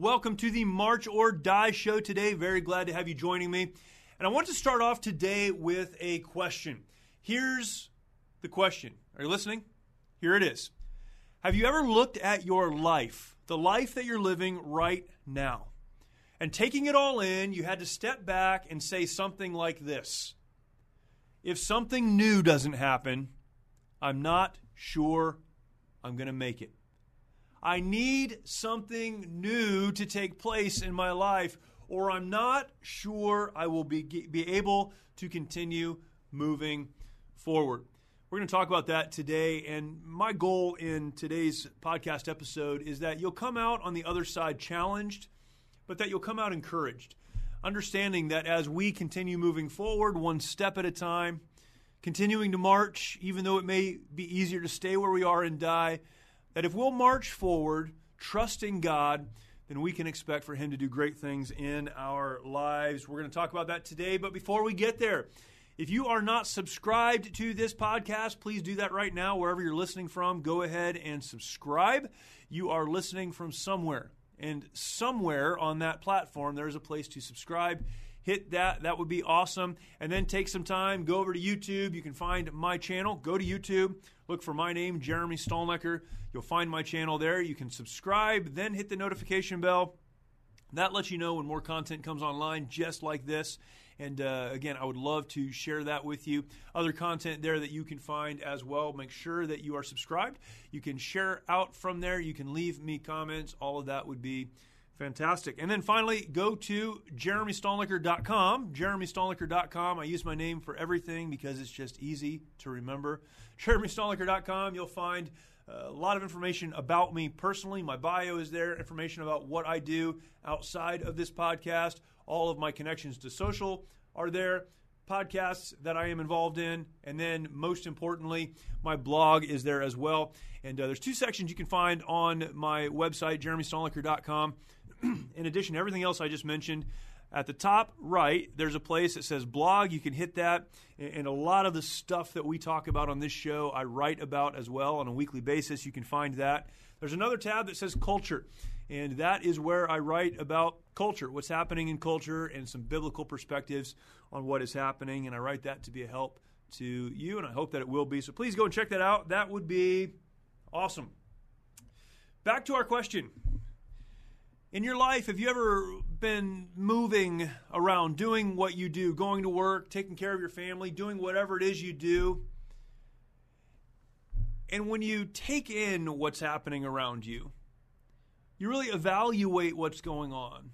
Welcome to the March or Die show today. Very glad to have you joining me. And I want to start off today with a question. Here's the question. Are you listening? Here it is. Have you ever looked at your life, the life that you're living right now? And taking it all in, you had to step back and say something like this If something new doesn't happen, I'm not sure I'm going to make it. I need something new to take place in my life, or I'm not sure I will be, be able to continue moving forward. We're going to talk about that today. And my goal in today's podcast episode is that you'll come out on the other side challenged, but that you'll come out encouraged. Understanding that as we continue moving forward, one step at a time, continuing to march, even though it may be easier to stay where we are and die that if we'll march forward, trusting God, then we can expect for Him to do great things in our lives. We're going to talk about that today. But before we get there, if you are not subscribed to this podcast, please do that right now, wherever you're listening from. Go ahead and subscribe. You are listening from somewhere. And somewhere on that platform, there's a place to subscribe hit that. That would be awesome. And then take some time, go over to YouTube. You can find my channel. Go to YouTube, look for my name, Jeremy Stalnecker. You'll find my channel there. You can subscribe, then hit the notification bell. That lets you know when more content comes online, just like this. And uh, again, I would love to share that with you. Other content there that you can find as well. Make sure that you are subscribed. You can share out from there. You can leave me comments. All of that would be Fantastic. And then finally, go to jeremystalnecker.com. Jeremystalnecker.com. I use my name for everything because it's just easy to remember. Jeremystalnecker.com. You'll find a lot of information about me personally. My bio is there, information about what I do outside of this podcast. All of my connections to social are there podcasts that I am involved in, and then most importantly, my blog is there as well. And uh, there's two sections you can find on my website, jeremystalnecker.com. in addition to everything else I just mentioned, at the top right, there's a place that says blog. You can hit that. And a lot of the stuff that we talk about on this show, I write about as well on a weekly basis. You can find that. There's another tab that says culture. And that is where I write about culture, what's happening in culture, and some biblical perspectives on what is happening. And I write that to be a help to you, and I hope that it will be. So please go and check that out. That would be awesome. Back to our question in your life, have you ever been moving around, doing what you do, going to work, taking care of your family, doing whatever it is you do? And when you take in what's happening around you, you really evaluate what's going on.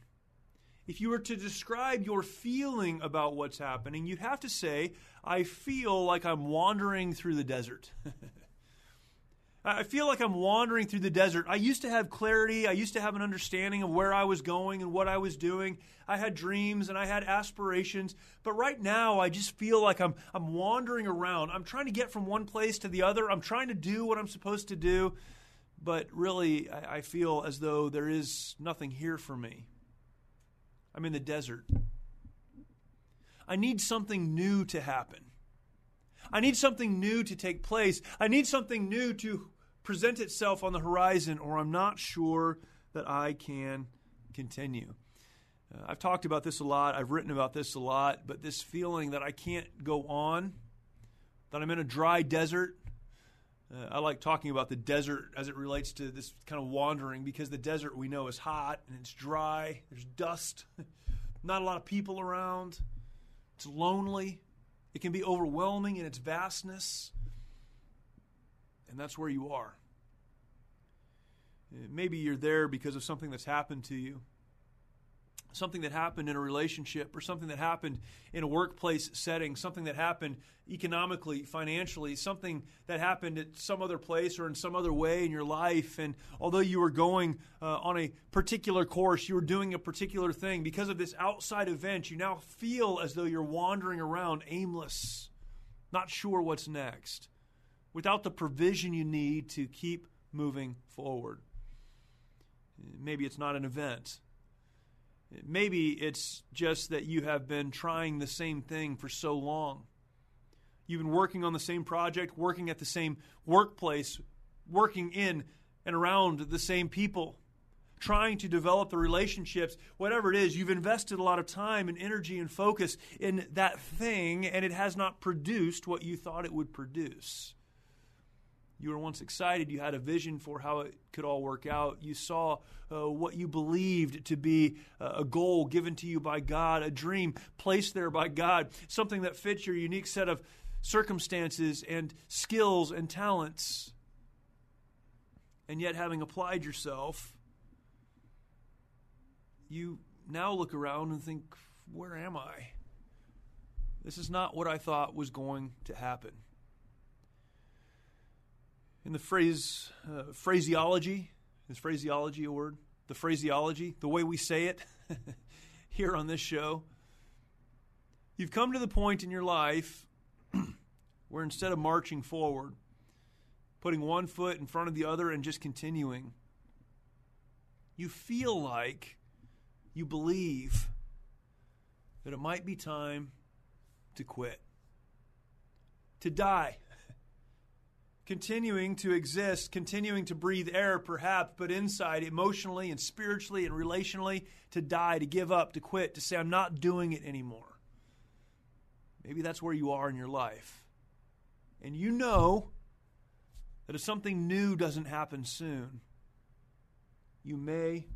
If you were to describe your feeling about what's happening, you'd have to say, I feel like I'm wandering through the desert. I feel like I'm wandering through the desert. I used to have clarity. I used to have an understanding of where I was going and what I was doing. I had dreams and I had aspirations. But right now, I just feel like I'm, I'm wandering around. I'm trying to get from one place to the other. I'm trying to do what I'm supposed to do. But really, I, I feel as though there is nothing here for me. I'm in the desert. I need something new to happen. I need something new to take place. I need something new to present itself on the horizon, or I'm not sure that I can continue. Uh, I've talked about this a lot, I've written about this a lot, but this feeling that I can't go on, that I'm in a dry desert. Uh, I like talking about the desert as it relates to this kind of wandering because the desert we know is hot and it's dry, there's dust, not a lot of people around, it's lonely, it can be overwhelming in its vastness and that's where you are. Maybe you're there because of something that's happened to you, something that happened in a relationship, or something that happened in a workplace setting, something that happened economically, financially, something that happened at some other place or in some other way in your life. And although you were going uh, on a particular course, you were doing a particular thing, because of this outside event, you now feel as though you're wandering around aimless, not sure what's next without the provision you need to keep moving forward. Maybe it's not an event. Maybe it's just that you have been trying the same thing for so long. You've been working on the same project, working at the same workplace, working in and around the same people, trying to develop the relationships, whatever it is, you've invested a lot of time and energy and focus in that thing, and it has not produced what you thought it would produce. You were once excited. You had a vision for how it could all work out. You saw uh, what you believed to be a goal given to you by God, a dream placed there by God, something that fits your unique set of circumstances and skills and talents. And yet, having applied yourself, you now look around and think, where am I? This is not what I thought was going to happen in the phrase uh, phraseology. Is phraseology a word? The phraseology, the way we say it here on this show. You've come to the point in your life where instead of marching forward, putting one foot in front of the other and just continuing, you feel like you believe that it might be time to quit, to die continuing to exist, continuing to breathe air, perhaps, but inside, emotionally and spiritually and relationally, to die, to give up, to quit, to say, I'm not doing it anymore. Maybe that's where you are in your life. And you know that if something new doesn't happen soon, you may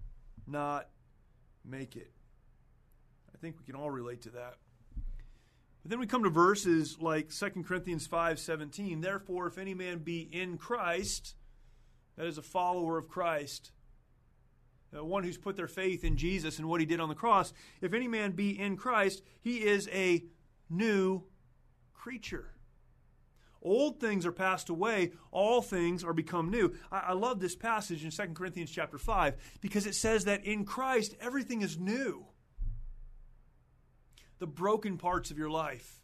not make it. I think we can all relate to that. But then we come to verses like 2 Corinthians 5:17, Therefore, if any man be in Christ, that is a follower of Christ, uh, one who's put their faith in Jesus and what he did on the cross, if any man be in Christ, he is a new creature. Old things are passed away, all things are become new. I, I love this passage in 2 Corinthians chapter 5 because it says that in Christ everything is new the broken parts of your life,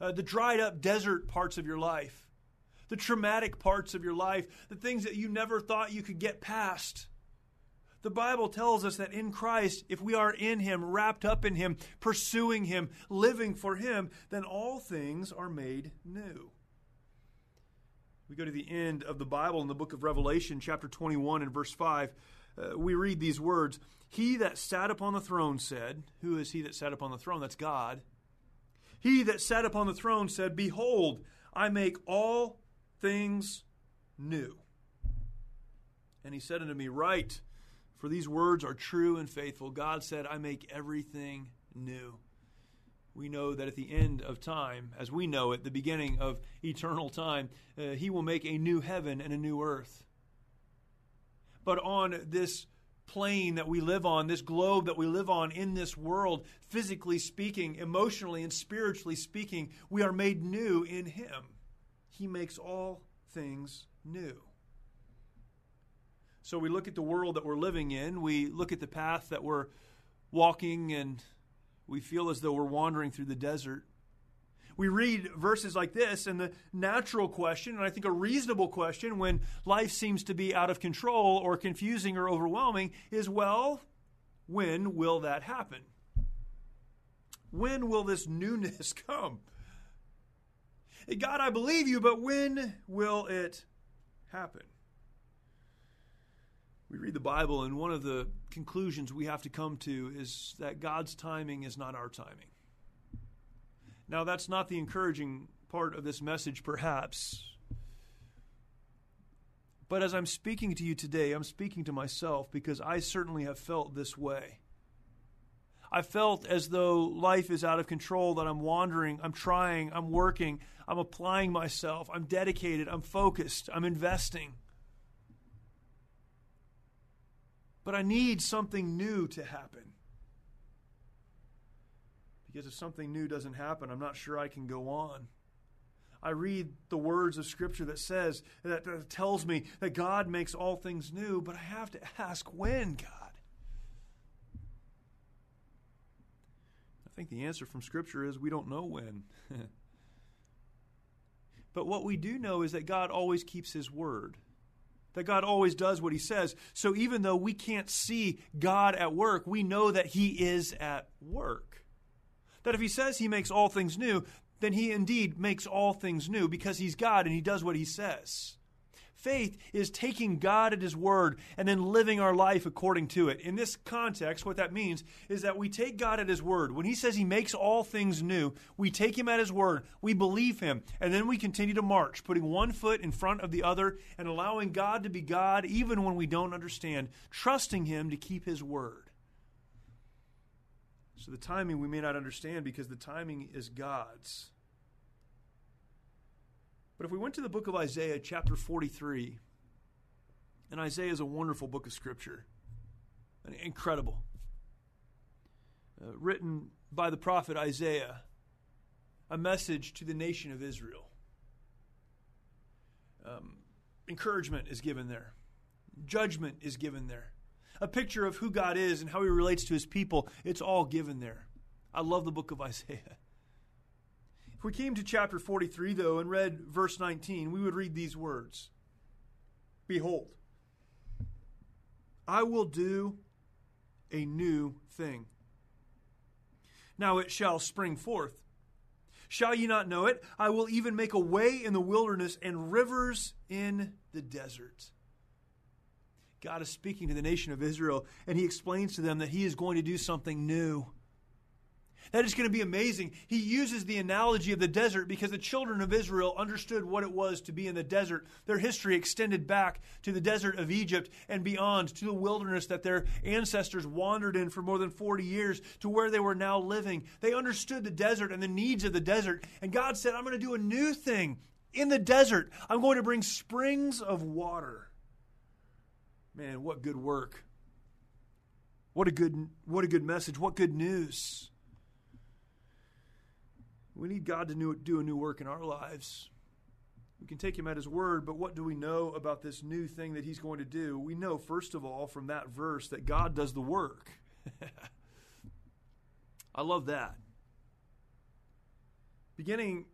uh, the dried up desert parts of your life, the traumatic parts of your life, the things that you never thought you could get past. The Bible tells us that in Christ, if we are in Him, wrapped up in Him, pursuing Him, living for Him, then all things are made new. We go to the end of the Bible in the book of Revelation, chapter 21 and verse 5. Uh, we read these words he that sat upon the throne said, Who is he that sat upon the throne? That's God. He that sat upon the throne said, Behold, I make all things new. And he said unto me, Write, for these words are true and faithful. God said, I make everything new. We know that at the end of time, as we know it, the beginning of eternal time, uh, he will make a new heaven and a new earth. But on this plane that we live on, this globe that we live on in this world, physically speaking, emotionally and spiritually speaking, we are made new in Him. He makes all things new. So we look at the world that we're living in, we look at the path that we're walking, and we feel as though we're wandering through the desert we read verses like this, and the natural question, and I think a reasonable question when life seems to be out of control or confusing or overwhelming, is well, when will that happen? When will this newness come? God, I believe you, but when will it happen? We read the Bible, and one of the conclusions we have to come to is that God's timing is not our timing. Now, that's not the encouraging part of this message, perhaps. But as I'm speaking to you today, I'm speaking to myself because I certainly have felt this way. I felt as though life is out of control, that I'm wandering, I'm trying, I'm working, I'm applying myself, I'm dedicated, I'm focused, I'm investing. But I need something new to happen. Because if something new doesn't happen, I'm not sure I can go on. I read the words of Scripture that says, that, that tells me that God makes all things new, but I have to ask when, God? I think the answer from Scripture is we don't know when. but what we do know is that God always keeps His word that God always does what he says. So even though we can't see God at work, we know that he is at work that if he says he makes all things new, then he indeed makes all things new because he's God and he does what he says. Faith is taking God at His word and then living our life according to it. In this context, what that means is that we take God at His word. When He says He makes all things new, we take Him at His word, we believe Him, and then we continue to march, putting one foot in front of the other and allowing God to be God even when we don't understand, trusting Him to keep His word. So the timing we may not understand because the timing is God's. But if we went to the book of Isaiah, chapter 43, and Isaiah is a wonderful book of Scripture, incredible, uh, written by the prophet Isaiah, a message to the nation of Israel. Um, encouragement is given there, judgment is given there, a picture of who God is and how he relates to his people. It's all given there. I love the book of Isaiah. If we came to chapter 43, though, and read verse 19, we would read these words Behold, I will do a new thing. Now it shall spring forth. Shall ye not know it? I will even make a way in the wilderness and rivers in the desert. God is speaking to the nation of Israel, and he explains to them that he is going to do something new. That is going to be amazing. He uses the analogy of the desert because the children of Israel understood what it was to be in the desert. Their history extended back to the desert of Egypt and beyond to the wilderness that their ancestors wandered in for more than 40 years to where they were now living. They understood the desert and the needs of the desert. And God said, I'm going to do a new thing in the desert. I'm going to bring springs of water. Man, what good work. What a good what a good message. What good news. We need God to do a new work in our lives. We can take him at his word, but what do we know about this new thing that he's going to do? We know, first of all, from that verse, that God does the work. I love that. Beginning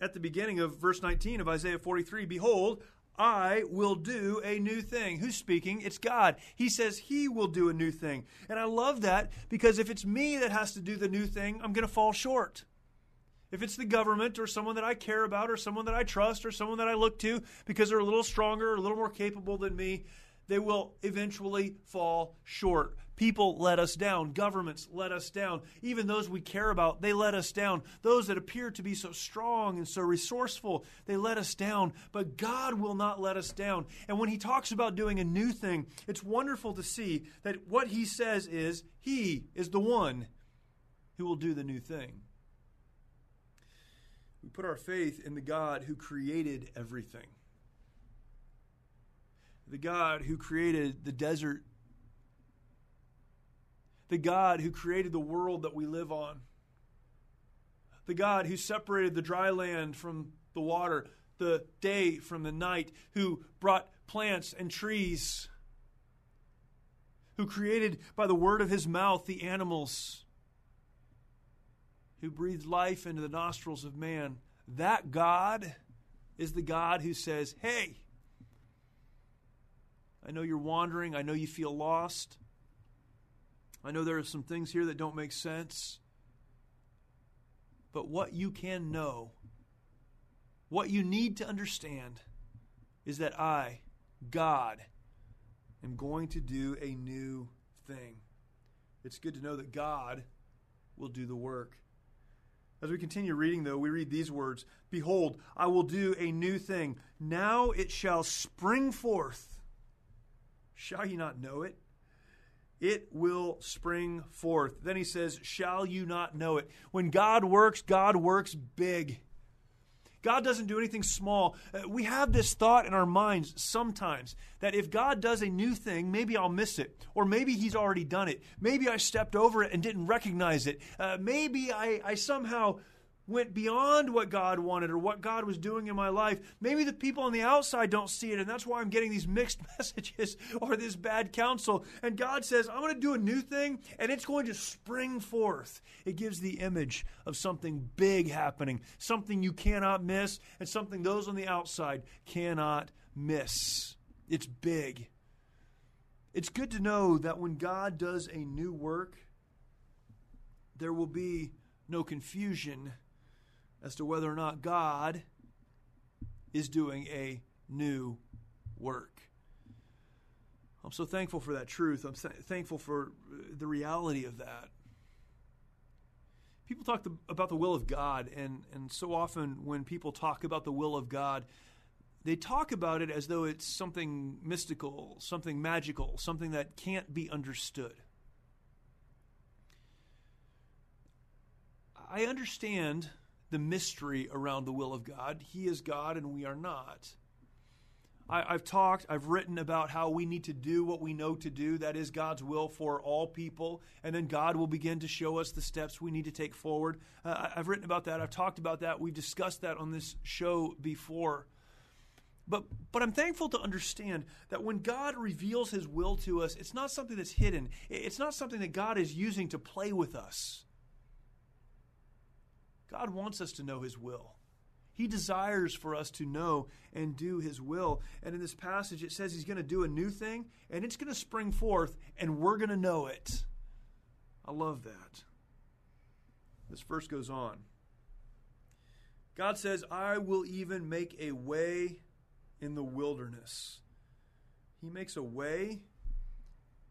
at the beginning of verse 19 of Isaiah 43 Behold, I will do a new thing. Who's speaking? It's God. He says He will do a new thing. And I love that because if it's me that has to do the new thing, I'm going to fall short. If it's the government or someone that I care about or someone that I trust or someone that I look to because they're a little stronger or a little more capable than me, they will eventually fall short. People let us down. Governments let us down. Even those we care about, they let us down. Those that appear to be so strong and so resourceful, they let us down. But God will not let us down. And when He talks about doing a new thing, it's wonderful to see that what He says is He is the one who will do the new thing. We put our faith in the God who created everything. The God who created the desert. The God who created the world that we live on. The God who separated the dry land from the water, the day from the night, who brought plants and trees, who created by the word of his mouth the animals who breathed life into the nostrils of man. That God is the God who says, Hey, I know you're wandering. I know you feel lost. I know there are some things here that don't make sense. But what you can know, what you need to understand, is that I, God, am going to do a new thing. It's good to know that God will do the work. As we continue reading, though, we read these words Behold, I will do a new thing. Now it shall spring forth. Shall you not know it? It will spring forth. Then he says, Shall you not know it? When God works, God works big. God doesn't do anything small. Uh, we have this thought in our minds sometimes that if God does a new thing, maybe I'll miss it. Or maybe He's already done it. Maybe I stepped over it and didn't recognize it. Uh, maybe I, I somehow went beyond what God wanted or what God was doing in my life. Maybe the people on the outside don't see it, and that's why I'm getting these mixed messages or this bad counsel. And God says, I'm going to do a new thing, and it's going to spring forth. It gives the image of something big happening, something you cannot miss, and something those on the outside cannot miss. It's big. It's good to know that when God does a new work, there will be no confusion as to whether or not God is doing a new work. I'm so thankful for that truth. I'm thankful for the reality of that. People talk about the will of God, and, and so often when people talk about the will of God, they talk about it as though it's something mystical, something magical, something that can't be understood. I understand the mystery around the will of God. He is God and we are not. I, have talked, I've written about how we need to do what we know to do. That is God's will for all people. And then God will begin to show us the steps we need to take forward. Uh, I've written about that. I've talked about that. We've discussed that on this show before. But, but I'm thankful to understand that when God reveals His will to us, it's not something that's hidden. It's not something that God is using to play with us. God wants us to know His will. He desires for us to know and do His will. And in this passage, it says He's going to do a new thing, and it's going to spring forth, and we're going to know it. I love that. This verse goes on. God says, I will even make a way in the wilderness. He makes a way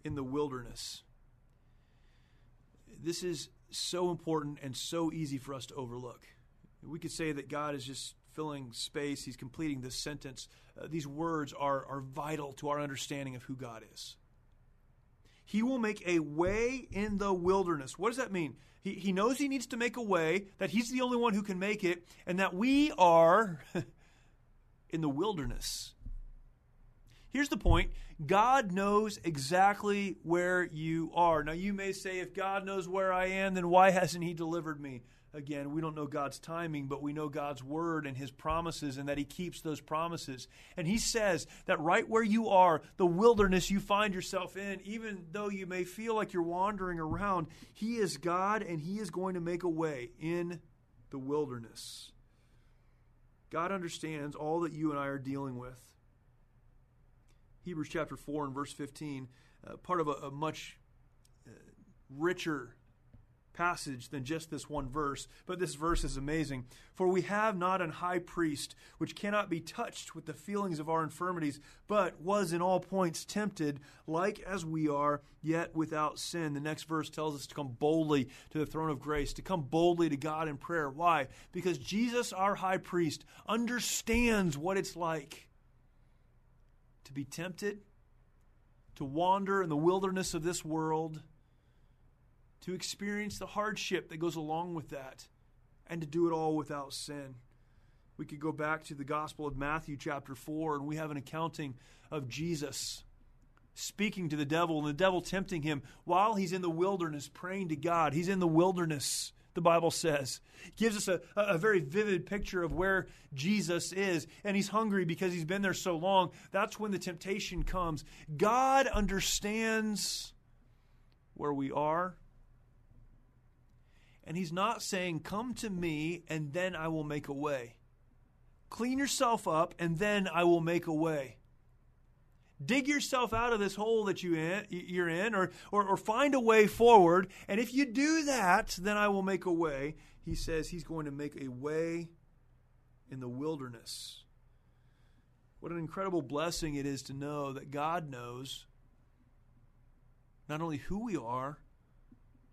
in the wilderness. This is so important and so easy for us to overlook. We could say that God is just filling space, He's completing this sentence. Uh, these words are, are vital to our understanding of who God is. He will make a way in the wilderness. What does that mean? He, he knows He needs to make a way, that He's the only one who can make it, and that we are in the wilderness. Here's the point God knows exactly where you are. Now, you may say, if God knows where I am, then why hasn't He delivered me? Again, we don't know God's timing, but we know God's word and His promises and that He keeps those promises. And He says that right where you are, the wilderness you find yourself in, even though you may feel like you're wandering around, He is God and He is going to make a way in the wilderness. God understands all that you and I are dealing with. Hebrews chapter 4 and verse 15, uh, part of a, a much uh, richer passage than just this one verse, but this verse is amazing. For we have not an high priest which cannot be touched with the feelings of our infirmities, but was in all points tempted, like as we are, yet without sin. The next verse tells us to come boldly to the throne of grace, to come boldly to God in prayer. Why? Because Jesus, our high priest, understands what it's like to be tempted, to wander in the wilderness of this world, to experience the hardship that goes along with that, and to do it all without sin. We could go back to the Gospel of Matthew, chapter 4, and we have an accounting of Jesus speaking to the devil and the devil tempting him while he's in the wilderness praying to God. He's in the wilderness the Bible says. gives us a, a very vivid picture of where Jesus is. And he's hungry because he's been there so long. That's when the temptation comes. God understands where we are. And he's not saying, Come to me and then I will make a way. Clean yourself up and then I will make a way. Dig yourself out of this hole that you in, you're in, or, or, or find a way forward. And if you do that, then I will make a way. He says he's going to make a way in the wilderness. What an incredible blessing it is to know that God knows not only who we are,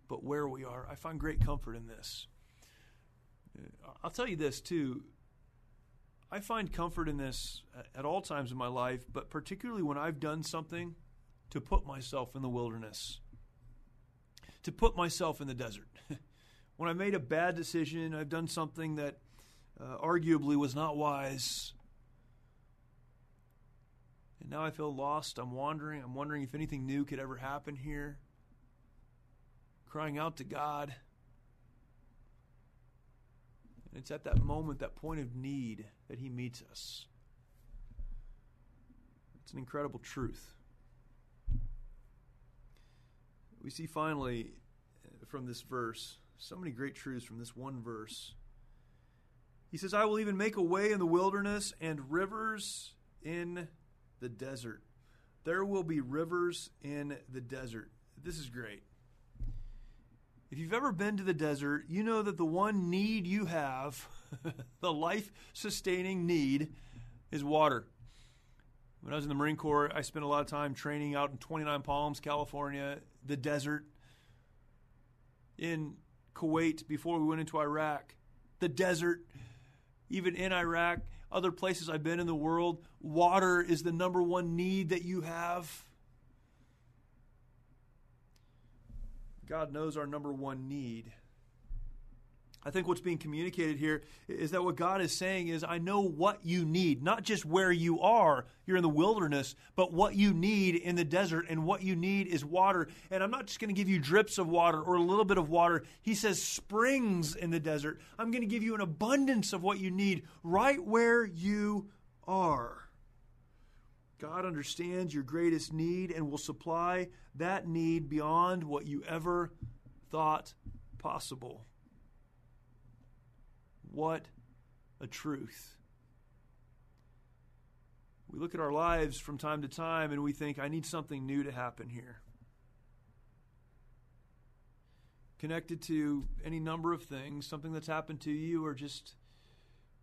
but where we are. I find great comfort in this. Uh, I'll tell you this, too. I find comfort in this at all times in my life, but particularly when I've done something to put myself in the wilderness, to put myself in the desert. when I made a bad decision, I've done something that uh, arguably was not wise. And now I feel lost. I'm wandering. I'm wondering if anything new could ever happen here. Crying out to God. And it's at that moment, that point of need, that He meets us. It's an incredible truth. We see finally uh, from this verse so many great truths from this one verse. He says, I will even make a way in the wilderness and rivers in the desert. There will be rivers in the desert. This is great. If you've ever been to the desert, you know that the one need you have, the life sustaining need, is water. When I was in the Marine Corps, I spent a lot of time training out in 29 Palms, California, the desert. In Kuwait, before we went into Iraq, the desert. Even in Iraq, other places I've been in the world, water is the number one need that you have. God knows our number one need. I think what's being communicated here is that what God is saying is, I know what you need, not just where you are, you're in the wilderness, but what you need in the desert, and what you need is water. And I'm not just going to give you drips of water or a little bit of water. He says springs in the desert. I'm going to give you an abundance of what you need right where you are. God understands your greatest need and will supply that need beyond what you ever thought possible. What a truth. We look at our lives from time to time and we think, I need something new to happen here. Connected to any number of things, something that's happened to you, or just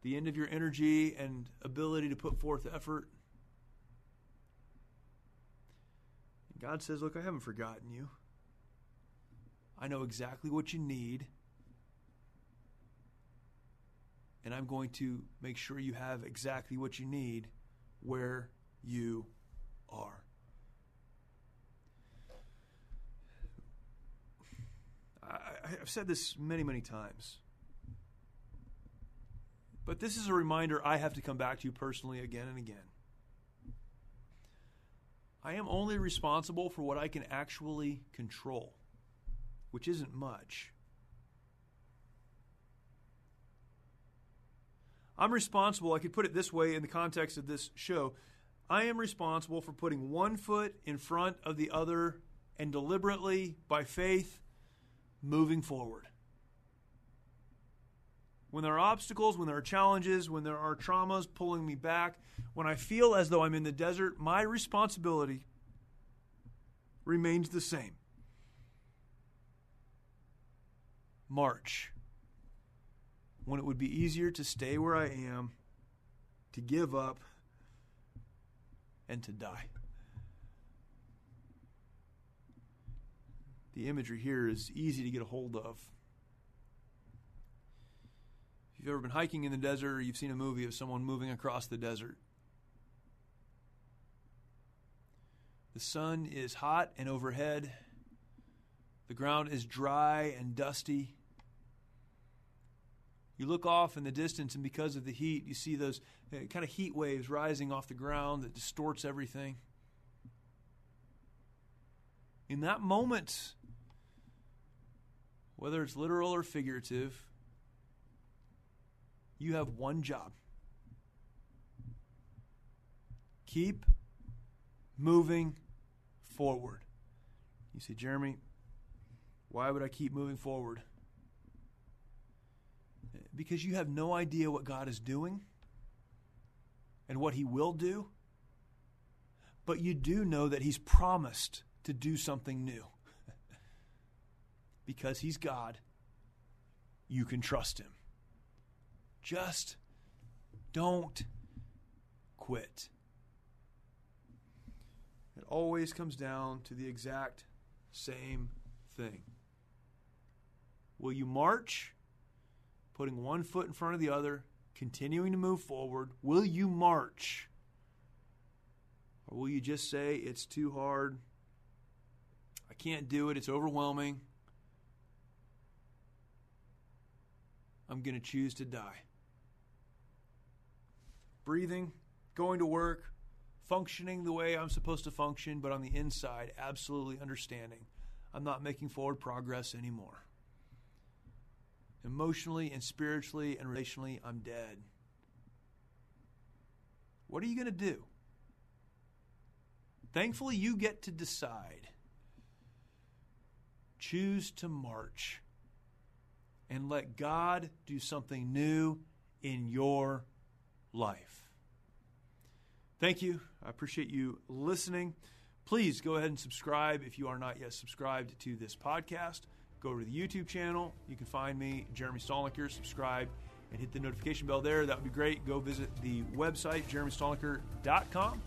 the end of your energy and ability to put forth effort. God says, Look, I haven't forgotten you. I know exactly what you need and I'm going to make sure you have exactly what you need where you are. I, have said this many, many times. But this is a reminder I have to come back to you personally again and again. I am only responsible for what I can actually control, which isn't much. I'm responsible, I could put it this way in the context of this show. I am responsible for putting one foot in front of the other and deliberately, by faith, moving forward. When there are obstacles, when there are challenges, when there are traumas pulling me back, when I feel as though I'm in the desert, my responsibility remains the same. March when it would be easier to stay where I am, to give up, and to die. The imagery here is easy to get a hold of. You've ever been hiking in the desert or you've seen a movie of someone moving across the desert, the sun is hot and overhead. The ground is dry and dusty. You look off in the distance, and because of the heat, you see those uh, kind of heat waves rising off the ground that distorts everything. In that moment, whether it's literal or figurative, you have one job keep moving forward. You say, Jeremy, why would I keep moving forward? because you have no idea what God is doing and what He will do. But you do know that He's promised to do something new. because He's God, you can trust Him. Just don't quit. It always comes down to the exact same thing. Will you march putting one foot in front of the other, continuing to move forward? Will you march? Or will you just say, it's too hard? I can't do it. It's overwhelming. I'm going to choose to die. Breathing, going to work, functioning the way I'm supposed to function, but on the inside, absolutely understanding I'm not making forward progress anymore. Emotionally and spiritually and relationally, I'm dead. What are you going to do? Thankfully, you get to decide. Choose to march and let God do something new in your life. Thank you. I appreciate you listening. Please go ahead and subscribe if you are not yet subscribed to this podcast go to the YouTube channel. You can find me, Jeremy Stalnecker. Subscribe and hit the notification bell there. That would be great. Go visit the website, jeremystalnecker.com.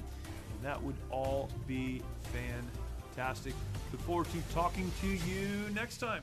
That would all be fantastic. Look forward to talking to you next time.